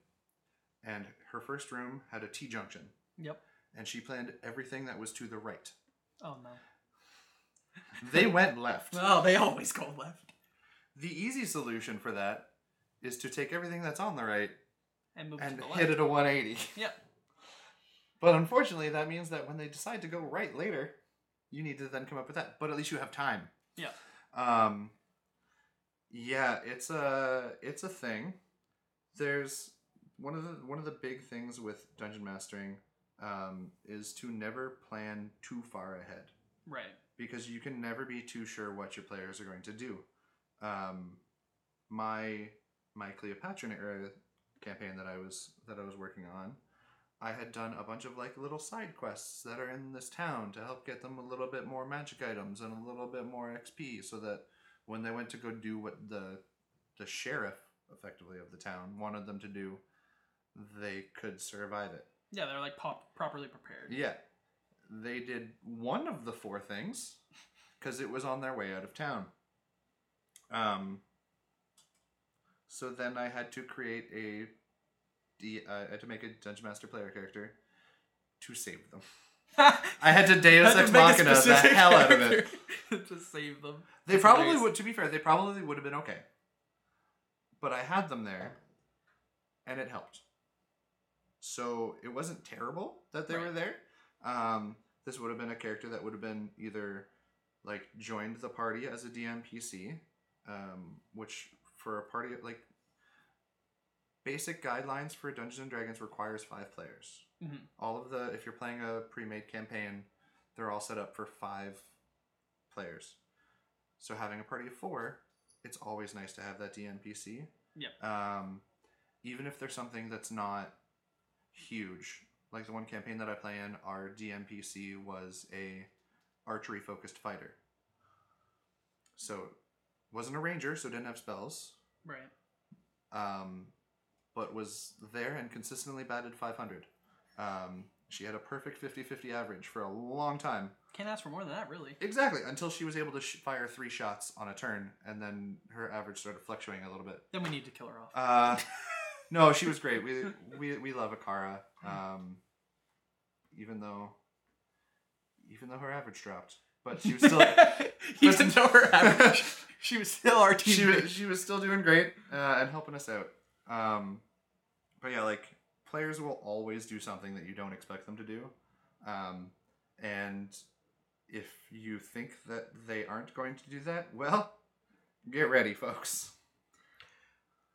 and her first room had a T junction, Yep. and she planned everything that was to the right. Oh no. They went left. Oh, they always go left The easy solution for that is to take everything that's on the right and move and to the left. hit it a 180. Yep. But unfortunately, that means that when they decide to go right later, you need to then come up with that. But at least you have time. Yeah. Um. Yeah, it's a it's a thing. There's one of the one of the big things with dungeon mastering um, is to never plan too far ahead Right. Because you can never be too sure what your players are going to do. Um, my my Cleopatra era campaign that I was that I was working on, I had done a bunch of like little side quests that are in this town to help get them a little bit more magic items and a little bit more XP, so that when they went to go do what the the sheriff effectively of the town wanted them to do, they could survive it. Yeah, they're like pop- properly prepared. Yeah. They did one of the four things because it was on their way out of town. Um, so then I had to create a. D, uh, I had to make a Dungeon Master player character to save them. I had to Deus Ex Machina the hell out of it. to save them. They That's probably hilarious. would, to be fair, they probably would have been okay. But I had them there, and it helped. So it wasn't terrible that they were there. Um, this would have been a character that would have been either like joined the party as a DM PC, um, which for a party like basic guidelines for Dungeons and Dragons requires five players. Mhm. All of the if you're playing a pre-made campaign, they're all set up for five players. So having a party of four, it's always nice to have that DMPC. Yep. Um, even if there's something that's not huge, like the one campaign that I play in, our DMPC was a archery focused fighter. So wasn't a ranger, so didn't have spells. Right. Um, but was there and consistently batted 500. Um, she had a perfect 50-50 average for a long time. Can't ask for more than that, really. Exactly, until she was able to sh- fire three shots on a turn, and then her average started fluctuating a little bit. Then we need to kill her off. Uh, no, she was great. We we, we love Akara, um, even though even though her average dropped, but she was still Even though her average, she was still our team. she was she was still doing great uh, and helping us out. Um, but yeah, like players will always do something that you don't expect them to do, um, and if you think that they aren't going to do that, well, get ready, folks.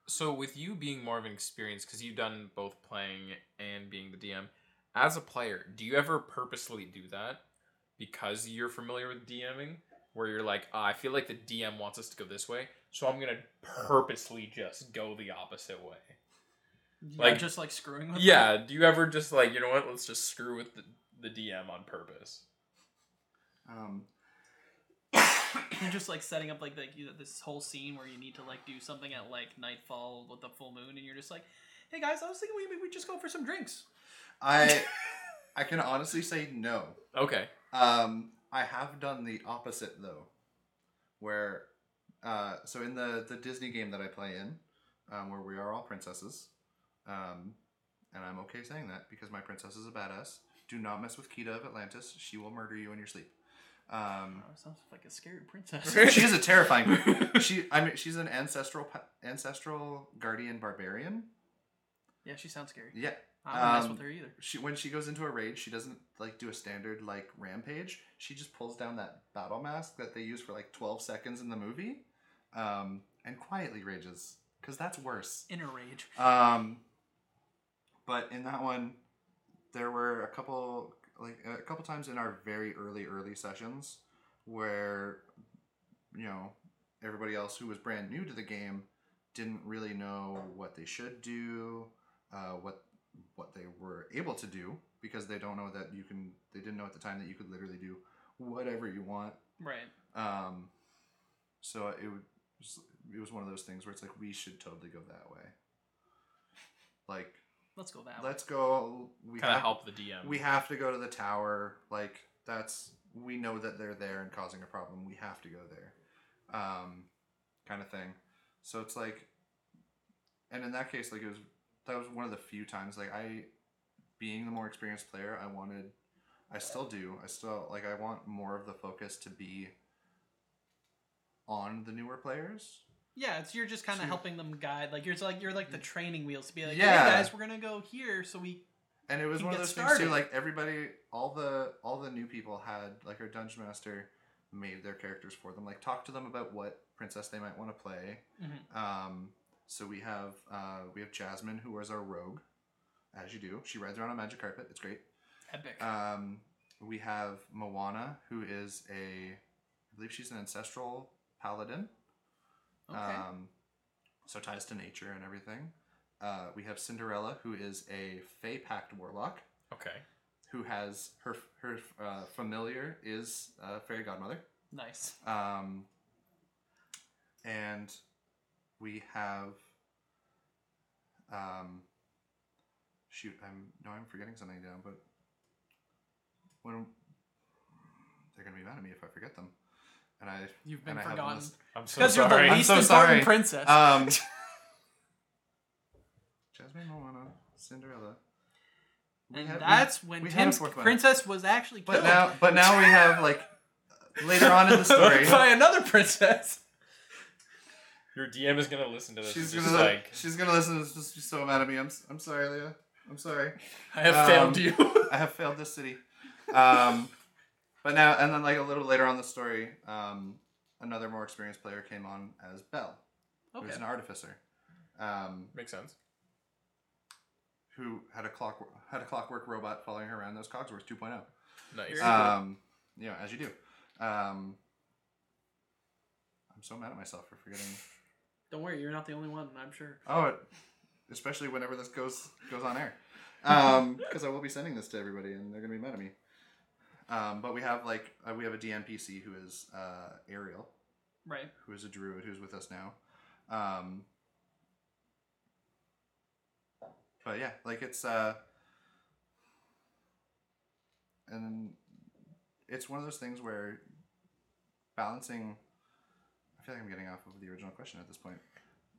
So with you being more of an experience, because you've done both playing and being the DM, as a player, do you ever purposely do that because you're familiar with DMing, where you're like, "Ah, I feel like the DM wants us to go this way, so I'm gonna purposely just go the opposite way. Yeah, Like- just like screwing with Yeah. Do you ever just like, you know what? Let's just screw with the, the DM on purpose. Um, You're just like setting up like like you this whole scene where you need to like do something at like nightfall with the full moon, and you're just like, "Hey guys, I was thinking we we just go for some drinks." I I can honestly say no. Okay. Um, I have done the opposite though, where uh, so in the the Disney game that I play in, um, where we are all princesses, um, and I'm okay saying that because my princess is a badass. Do not mess with Kida of Atlantis; she will murder you in your sleep. Um, Oh, sounds like a scary princess. she is a terrifying. she, I mean, she's an ancestral ancestral guardian barbarian. yeah, she sounds scary. Yeah, I don't mess Um, with her either. she when she goes into a rage, she doesn't like do a standard like rampage. She just pulls down that battle mask that they use for like twelve seconds in the movie, um, and quietly rages because that's worse. Inner rage. Um, but in that one, there were a couple like a couple times in our very early early sessions where you know everybody else who was brand new to the game didn't really know what they should do, uh, what what they were able to do because they don't know that you can. They didn't know at the time that you could literally do whatever you want. Right. Um, so it would it was one of those things where it's like we should totally go that way. Like Let's go that way. let's go. We Kind of help the DM. We have to go to the tower. Like that's we know that they're there and causing a problem. We have to go there, um, kind of thing. So it's like, and in that case, like it was that was one of the few times like I, being the more experienced player, I wanted, I still do. I still like I want more of the focus to be on the newer players. Yeah, it's you're just kind of helping them guide. Like you're like you're like the training wheels to be like, Yeah. hey guys, we're gonna go here, so we And it was one of those things too. Like everybody, all the all the new people had like our dungeon master made their characters for them. Like talk to them about what princess they might want to play. Mhm. Um, so we have uh, we have Jasmine who is our rogue, as you do. She rides around on magic carpet. It's great. epic. Um, we have Moana who is a, I believe she's an ancestral paladin. okay. Um, so ties to nature and everything. Uh, we have Cinderella, who is a Fey Pact warlock, okay. who has her her uh, familiar is uh, fairy godmother. nice. Um, and we have um, shoot, I'm no, I'm forgetting something down, but when they're gonna be mad at me if I forget them, and I You've been forgotten I'm so Because you're the sorry. I'm least so important sorry. princess. Um, Jasmine, Moana, Cinderella. We and had- we- that's when we Tim's princess was actually But now, but now we have like later on in the story. by another princess. Your DM is gonna listen to this. she's gonna just like she's gonna listen to this. Just be so mad at me. I'm s- I'm sorry, Leah. I'm sorry. I have Um, failed you. I have failed this city. Um, but now and then like a little later on in the story, um, another more experienced player came on as Belle, who's okay. an artificer, um, makes sense. who had a clock had a clockwork robot following her around. Those Cogsworth 2.0. Nice. Very Um, you know, as you do. Um, I'm so mad at myself for forgetting. Don't worry, you're not the only one. I'm sure. Oh, especially whenever this goes goes on air, because I will be sending this to everybody, and they're gonna be mad at me. Um, but we have like uh, we have a DMPC who is uh, Ariel, Right. who is a druid who's with us now. Um, but yeah, like it's uh, and it's one of those things where balancing. I feel like I'm getting off of the original question at this point,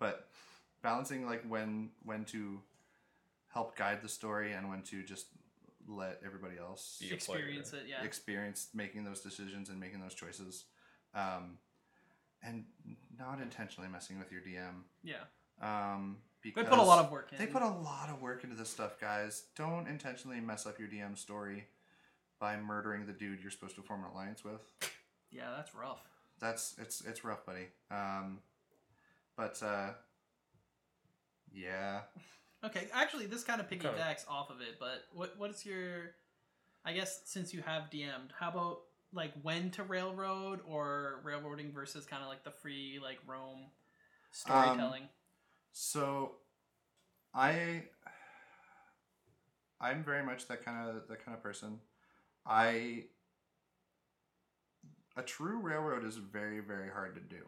but balancing like when when to help guide the story and when to just let everybody else Be a Experience player. it. Yeah. experience making those decisions and making those choices um, and not intentionally messing with your dm yeah. um, They put a lot of work in. they put a lot of work into this stuff guys don't intentionally mess up your dm story by murdering the dude you're supposed to form an alliance with Yeah, that's rough. That's it's it's rough, buddy. Um, but uh, yeah, Okay, actually, this kind of Kinda. piggybacks off of it. But what what is your? I guess since you have DM'd, how about like when to railroad or railroading versus kind of like the free like roam storytelling? So, I, I'm very much that kind of that kind of person. I, a true railroad is very very hard to do.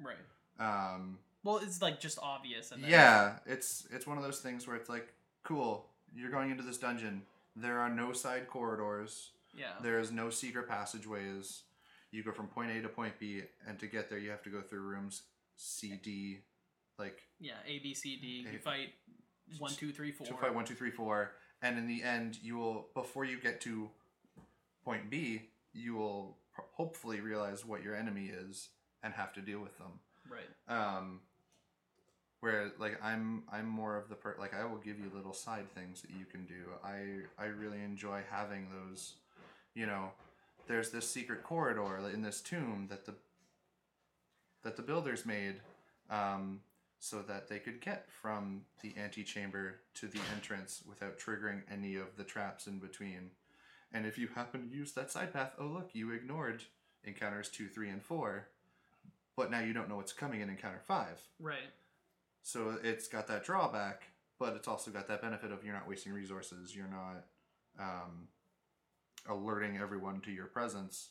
right. Um, Well, it's like just obvious. And yeah, it's it's one of those things where it's like, cool, you're going into this dungeon. There are no side corridors. Yeah. There is no secret passageways. You go from point A to point B, and to get there, you have to go through rooms C, D, like Yeah. A B C D. You fight one two three four. to fight one, two, three, four, and in the end, you will before you get to point B, you will hopefully realize what your enemy is and have to deal with them. Right. Um, where like I'm I'm more of the per like I will give you little side things that you can do. I I really enjoy having those, you know, there's this secret corridor in this tomb that the that the builders made, um, so that they could get from the antechamber to the entrance without triggering any of the traps in between. And if you happen to use that side path, oh look, you ignored encounters two, three, and four, but now you don't know what's coming in encounter five. Right. So it's got that drawback, but it's also got that benefit of you're not wasting resources. You're not um, alerting everyone to your presence,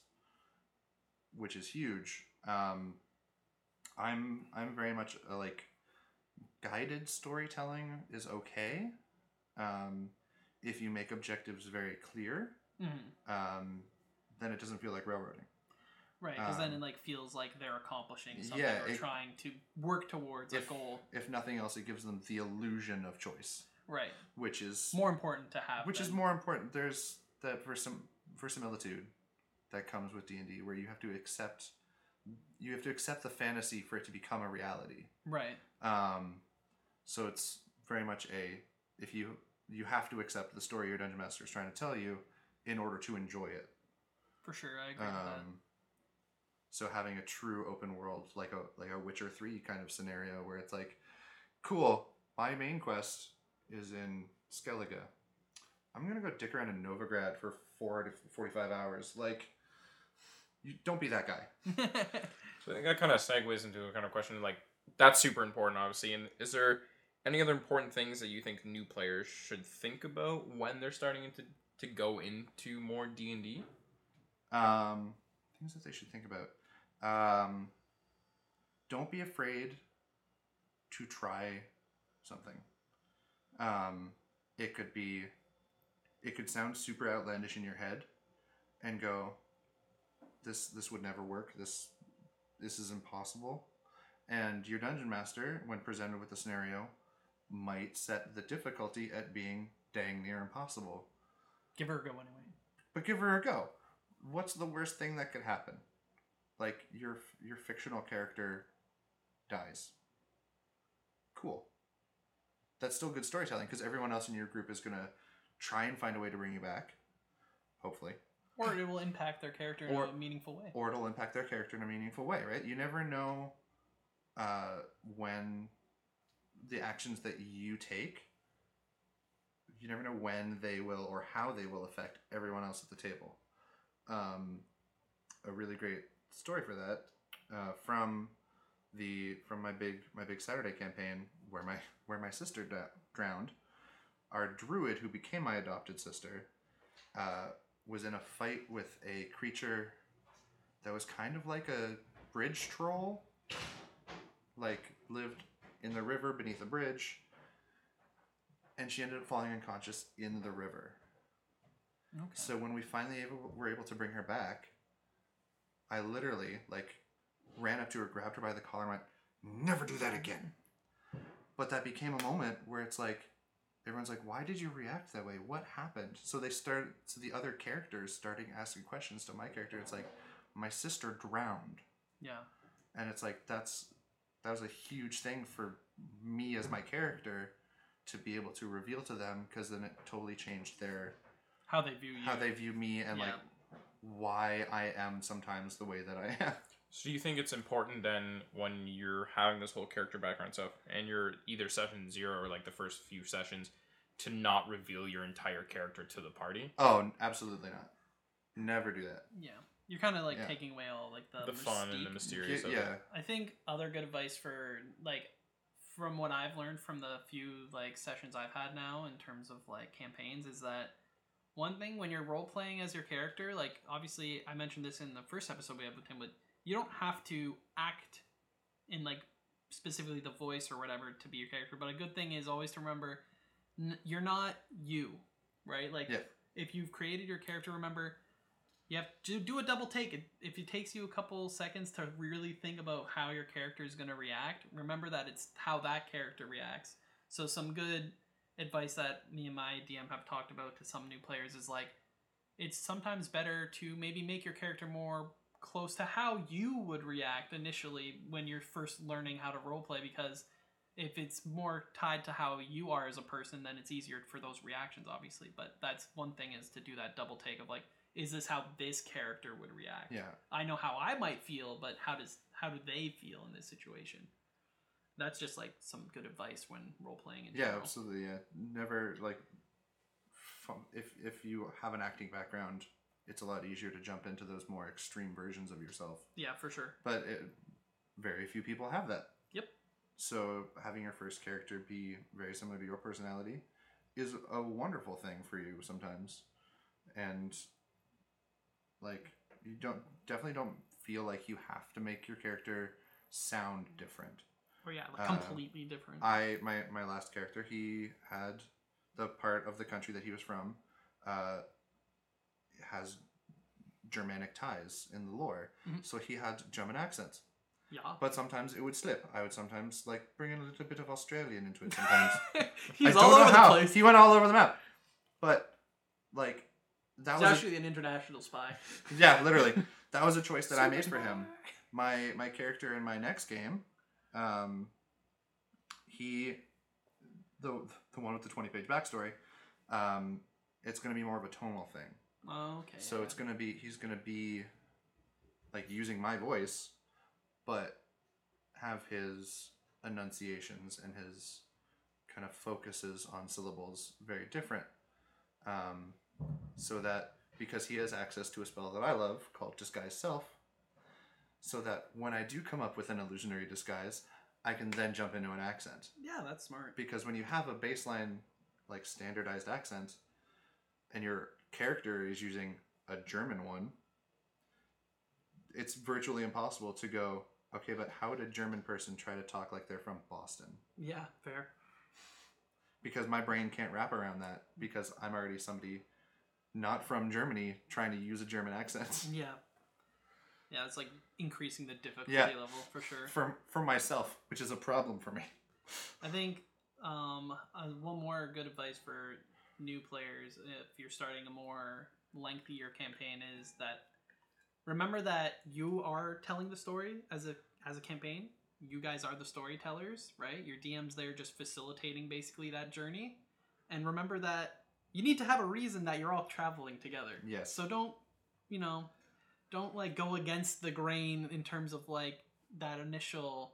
which is huge. Um, I'm I'm very much uh, like guided storytelling is okay um, if you make objectives very clear. Hmm Um, then it doesn't feel like railroading. Right. Because then Um, it like feels like they're accomplishing something yeah, or it- trying to work towards a goal. If nothing else, it gives them the illusion of choice, Right. which is More important to have. which is more important there's that for some verisimilitude that comes with d&d where you have to accept you have to accept the fantasy for it to become a reality Right. um, so it's very much a if you you have to accept the story your dungeon master is trying to tell you in order to enjoy it For sure. I agree with that. um, so having a true open world like a like a witcher 3 kind of scenario where it's like cool my main quest is in skellige i'm gonna go dick around in novigrad for 4 to 45 hours like you don't be that guy So I think that kind of segues into a kind of question like that's super important, obviously. And is there any other important things that you think new players should think about when they're starting to to go into more D and D? um, things that they should think about. Um, don't be afraid to try something. Um, it could be it could sound super outlandish in your head and go this this would never work. This this is impossible. And your dungeon master when presented with the scenario might set the difficulty at being dang near impossible Give her a go anyway. but give her a go. What's the worst thing that could happen? Like your your fictional character dies. Cool. That's still good storytelling because everyone else in your group is gonna try and find a way to bring you back. Hopefully, Or it will impact their character in a meaningful way. or it'll impact their character in a meaningful way. Right? You never know uh, when the actions that you take. You never know when they will or how they will affect everyone else at the table. um, a really great story for that uh, from the from my big my big Saturday campaign where my where my sister drowned. Our druid, who became my adopted sister, uh, was in a fight with a creature that was kind of like a bridge troll, like lived in the river beneath a bridge, and she ended up falling unconscious in the river. Okay. So when we finally able, were able to bring her back, I literally like ran up to her, grabbed her by the collar, and went, "Never do that again." But that became a moment where it's like everyone's like, "Why did you react that way? What happened?" So they start, So the other characters starting asking questions to my character. It's like, "My sister drowned," Yeah. and it's like that's that was a huge thing for me as my character to be able to reveal to them because then it totally changed their How they view you. how they view me and Yeah. like why I am sometimes the way that I am. So do you think it's important then when you're having this whole character background stuff and you're either session zero or like the first few sessions to not reveal your entire character to the party? Oh, absolutely not. Never do that. Yeah, you're kind of like Yeah. taking away all like the The fun and the mystique. mysterious Yeah, of yeah. I think other good advice for like from what I've learned from the few like sessions I've had now in terms of like campaigns is that one thing when you're role playing as your character, like obviously I mentioned this in the first episode we had with him, but you don't have to act in like specifically the voice or whatever to be your character. But a good thing is always to remember n- you're not you, right? Like Yeah. if you've created your character, remember you have to do a double take. If it takes you a couple seconds to really think about how your character is going to react, remember that it's how that character reacts. So some good advice that me and my DM have talked about to some new players is like it's sometimes better to maybe make your character more close to how you would react initially when you're first learning how to roleplay because if it's more tied to how you are as a person then it's easier for those reactions obviously but that's one thing is to do that double take of like is this how this character would react Yeah. i know how i might feel but how does how do they feel in this situation that's just like some good advice when role playing in Yeah, general. absolutely. Yeah. Never like from, if if you have an acting background, it's a lot easier to jump into those more extreme versions of yourself. yeah for sure But it, very few people have that. Yep. So having your first character be very similar to your personality is a wonderful thing for you sometimes. And like you don't definitely don't feel like you have to make your character sound different. or yeah like Uh, completely different I my my last character he had the part of the country that he was from uh, has Germanic ties in the lore, Mhm. so he had German accents. yeah But sometimes it would slip. I would sometimes like bring in a little bit of Australian into it. Sometimes he's I all over how. the place He went all over the map. But like that he's was a- actually an international spy yeah, literally that was a choice that I made for him. My my character in my next game, um, he the the one with the twenty page backstory, um, it's gonna be more of a tonal thing. Oh, okay So yeah. it's gonna be he's gonna be like using my voice, but have his enunciations and his kind of focuses on syllables very different. Um, so that because he has access to a spell that I love called Disguise Self, so that when I do come up with an illusionary disguise, I can then jump into an accent. Yeah that's smart. Because when you have a baseline like standardized accent and your character is using a german one it's virtually impossible to go okay but how would a german person try to talk like they're from boston? Yeah fair. Because my brain can't wrap around that because i'm already somebody not from germany trying to use a german accent yeah yeah it's like increasing the difficulty Yeah. level for sure for for myself which is a problem for me I think um, uh, one more good advice for new players if you're starting a more lengthier campaign is that remember that you are telling the story as a as a campaign. You guys are the storytellers, right? Your DM's there just facilitating basically that journey. And remember that you need to have a reason that you're all traveling together. Yes. So don't, you know, don't like go against the grain in terms of like that initial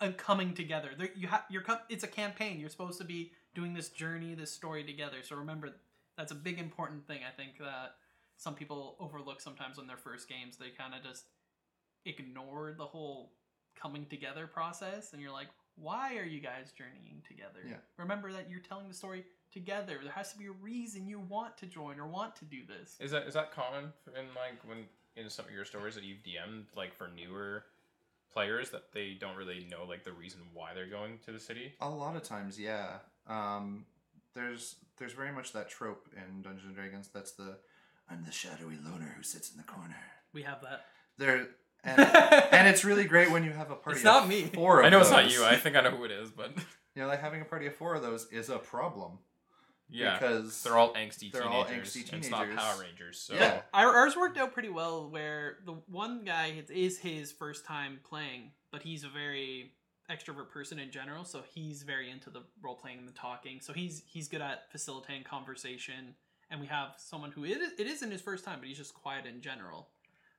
uh, coming together. There, you have you're co- it's a campaign. You're supposed to be doing this journey, this story together. So remember, that's a big important thing. I think that some people overlook sometimes on their first games. They kind of just ignore the whole coming together process, and you're like, why are you guys journeying together? Yeah. Remember that you're telling the story together. There has to be a reason you want to join or want to do this. Is that is that common in like when in some of your stories that you've DM'd like for newer players that they don't really know like the reason why they're going to the city? A lot of times, yeah. Um, there's there's very much that trope in Dungeons and Dragons. That's the I'm the shadowy loner who sits in the corner. We have that. There and, and it's really great when you have a party. It's not me. Four. Of I know it's not you. I think I know who it is, but you know, like having a party of four of those is a problem. Yeah, because they're all angsty they're teenagers. all angsty and It's not. Power Rangers, so Yeah. Our, ours worked out pretty well where the one guy it is his first time playing but he's a very extrovert person in general so he's very into the role playing and the talking so he's he's good at facilitating conversation and we have someone who it is, it isn't his first time but he's just quiet in general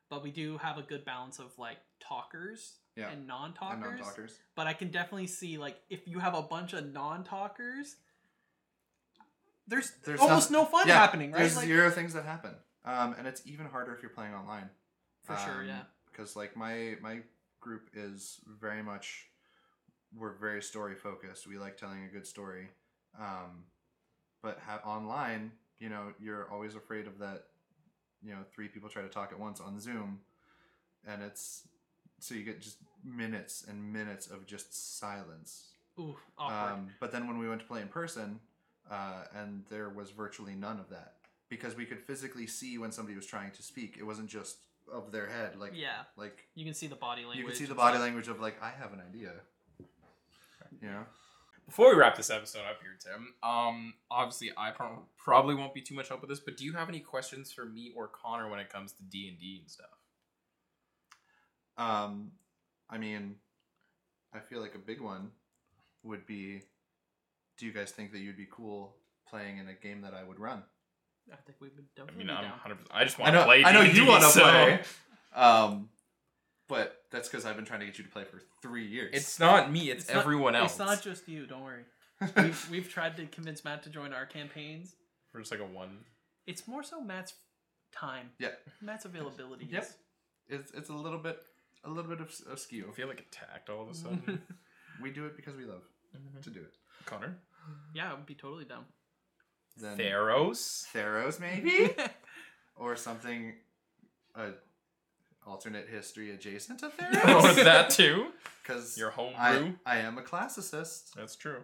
but we do have a good balance of like talkers Yeah. and And non-talkers. non-talkers. But I can definitely see like if you have a bunch of non-talkers, there's, There's almost nothing- no fun yeah, happening, right? There's Like, zero things that happen, um, and it's even harder if you're playing online. for sure, yeah. Because like my my group is very much, we're very story focused. We like telling a good story, um, but ha- online, you know, you're always afraid of that. You know, three people try to talk at once on Zoom, and it's so you get just minutes and minutes of just silence. Ooh, awkward. Um, but then when we went to play in person, uh, and there was virtually none of that because we could physically see when somebody was trying to speak. It wasn't just of their head, like yeah, like you can see the body language. you could see the body language of like I have an idea. You know, Before we wrap this episode up here, Tim, um, obviously I pro- probably won't be too much help with this, but do you have any questions for me or Connor when it comes to D and D and stuff? um, I mean, I feel like a big one would be, do you guys think that you'd be cool playing in a game that I would run? I think we would I definitely mean, be I'm down. 100. I just I want to know, play. I know D&D, you want to so play. Um, but that's because I've been trying to get you to play for three years. It's not me. It's, It's not- everyone else. It's not just you. Don't worry. we've, we've tried to convince Matt to join our campaigns. We're just like a one. It's more so Matt's time. Yeah. Matt's availability. Yep. is- it's it's a little bit a little bit of skew. I feel like attacked all of a sudden. We do it because we love to do it. Connor, yeah, I would be totally down. Then Theros. Theros maybe or something, uh, alternate history adjacent to or Theros. that too. Because Your home I. I am a classicist. That's true.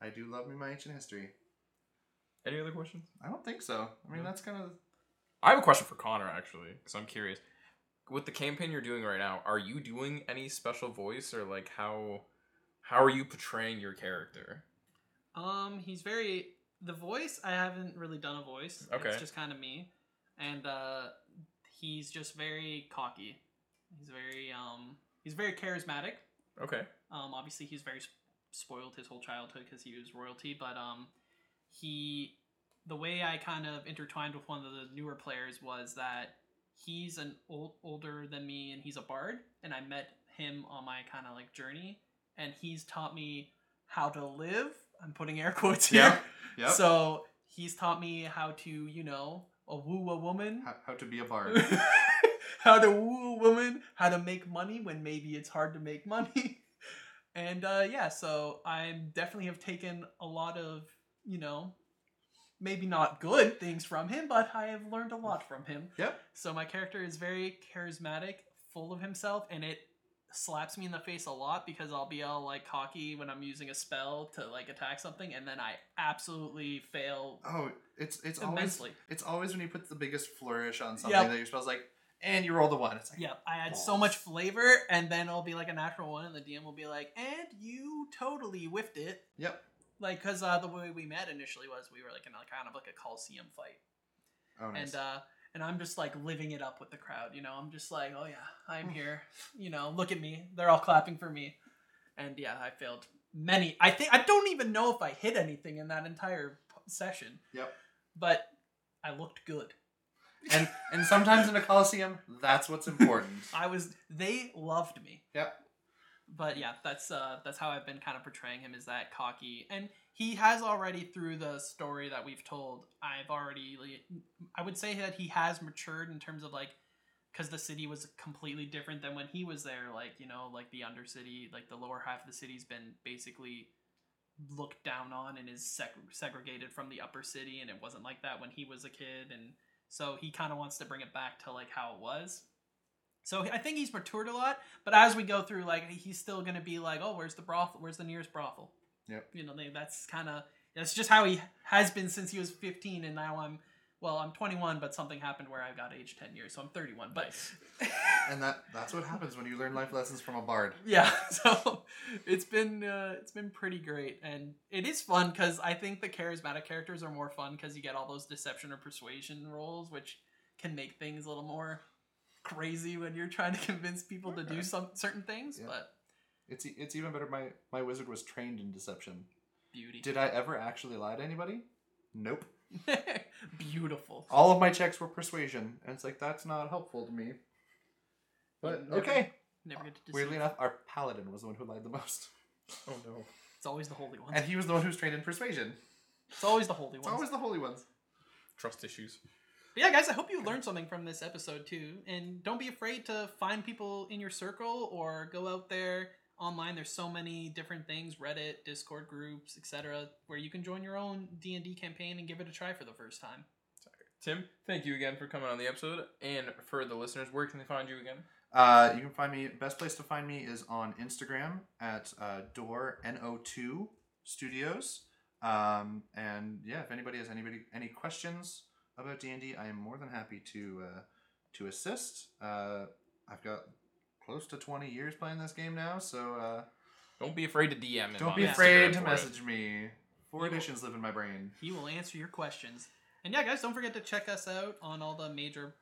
I do love me my ancient history. Any other questions? I don't think so. I mean No. that's kind of I have a question for Connor actually, because I'm curious. With the campaign you're doing right now, are you doing any special voice or like how how are you portraying your character? Um, he's very the voice. I haven't really done a voice. Okay. it's just kind of me, and uh, he's just very cocky. He's very um, he's very charismatic. Okay. Um, obviously he's very spoiled his whole childhood because he was royalty, but um, he the way I kind of intertwined with one of the newer players was that he's an old older than me and he's a bard, and I met him on my kind of like journey, and he's taught me how to live. I'm putting air quotes here. Yeah. Yep. So he's taught me how to, you know, a woo a woman, how, how to be a bard. how to woo a woman, how to make money when maybe it's hard to make money. And uh, yeah, so I definitely have taken a lot of, you know, maybe not good things from him, but I have learned a lot from him. Yep. So my character is very charismatic, full of himself, and it slaps me in the face a lot because I'll be all like cocky when I'm using a spell to like attack something, and then I absolutely fail Oh, it's it's always immensely. it's always when you put the biggest flourish on something Yep. that your spell's like, and you roll the one. It's like, Yeah, I add so much flavor, and then it'll be like a natural one, and the DM will be like, "And you totally whiffed it." Yep. Like, cause uh, the way we met initially was we were like in a kind of like a coliseum fight, oh, nice. and uh, and I'm just like living it up with the crowd. You know, I'm just like, "Oh yeah, I'm mm. here." You know, look at me. They're all clapping for me, and yeah, I failed many. I think I don't even know if I hit anything in that entire session, yep. but I looked good. And and sometimes in a coliseum, that's what's important. I was. They loved me. Yep. But yeah, that's uh that's how I've been kind of portraying him is that cocky, and he has already through the story that we've told. I've already, I would say that he has matured in terms of like, because the city was completely different than when he was there. Like you know, like the undercity, like the lower half of the city's been basically looked down on and is seg- segregated from the upper city, and it wasn't like that when he was a kid, and so he kind of wants to bring it back to like how it was. So I think he's matured a lot, but as we go through, like he's still gonna be like, oh, where's the brothel? Where's the nearest brothel? Yep. You know, they, that's kind of that's just how he has been since he was 15, and now I'm well, I'm 21, but something happened where I got aged 10 years, so I'm 31. But and that that's what happens when you learn life lessons from a bard. yeah, so it's been uh, it's been pretty great, and it is fun because I think the charismatic characters are more fun because you get all those deception or persuasion roles, which can make things a little more crazy when you're trying to convince people to do some certain things. Yeah. But It's e- it's even better. My my wizard was trained in deception. beauty, Did I ever actually lie to anybody? Nope. beautiful. All of my checks were persuasion, and it's like that's not helpful to me. But Never- okay. Never get to deceive. Weirdly enough, our paladin was the one who lied the most, Oh no. It's always the holy ones. and he was the one who's trained in persuasion. It's always the holy ones. It's always the holy ones. Trust issues. But yeah, guys, I hope you learned something from this episode too. And don't be afraid to find people in your circle or go out there online. There's so many different things, Reddit, Discord groups, etc., where you can join your own D&D campaign and give it a try for the first time. Tim, thank you again for coming on the episode. And for the listeners, where can they find you again? Uh, you can find me. Best place to find me is on Instagram at uh, door no2 studios. Um, and yeah, if anybody has anybody any questions about D and D, I am more than happy to uh, to assist. Uh, I've got close to twenty years playing this game now, so uh, Don't be afraid to DM him. don't be Instagram afraid to for it. message me. Four editions live in my brain. He will answer your questions. And yeah, guys, don't forget to check us out on all the major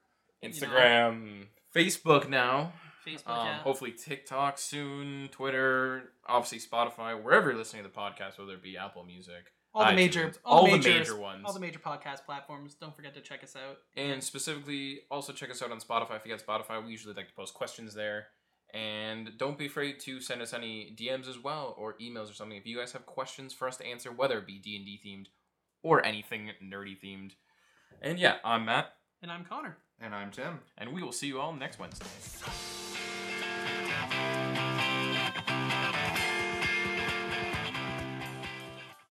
Instagram, Facebook now. Facebook. Um, yeah. Hopefully TikTok soon, Twitter, obviously Spotify, wherever you're listening to the podcast, whether it be Apple Music, all the iTunes, major, all the major, major ones. all the major podcast platforms. Don't forget to check us out. And specifically, also check us out on Spotify. If you got Spotify, we usually like to post questions there. And don't be afraid to send us any DMs as well or emails or something if you guys have questions for us to answer, whether it be D and D themed or anything nerdy themed. And yeah, I'm Matt, And I'm Connor. And I'm Tim. and we will see you all next Wednesday.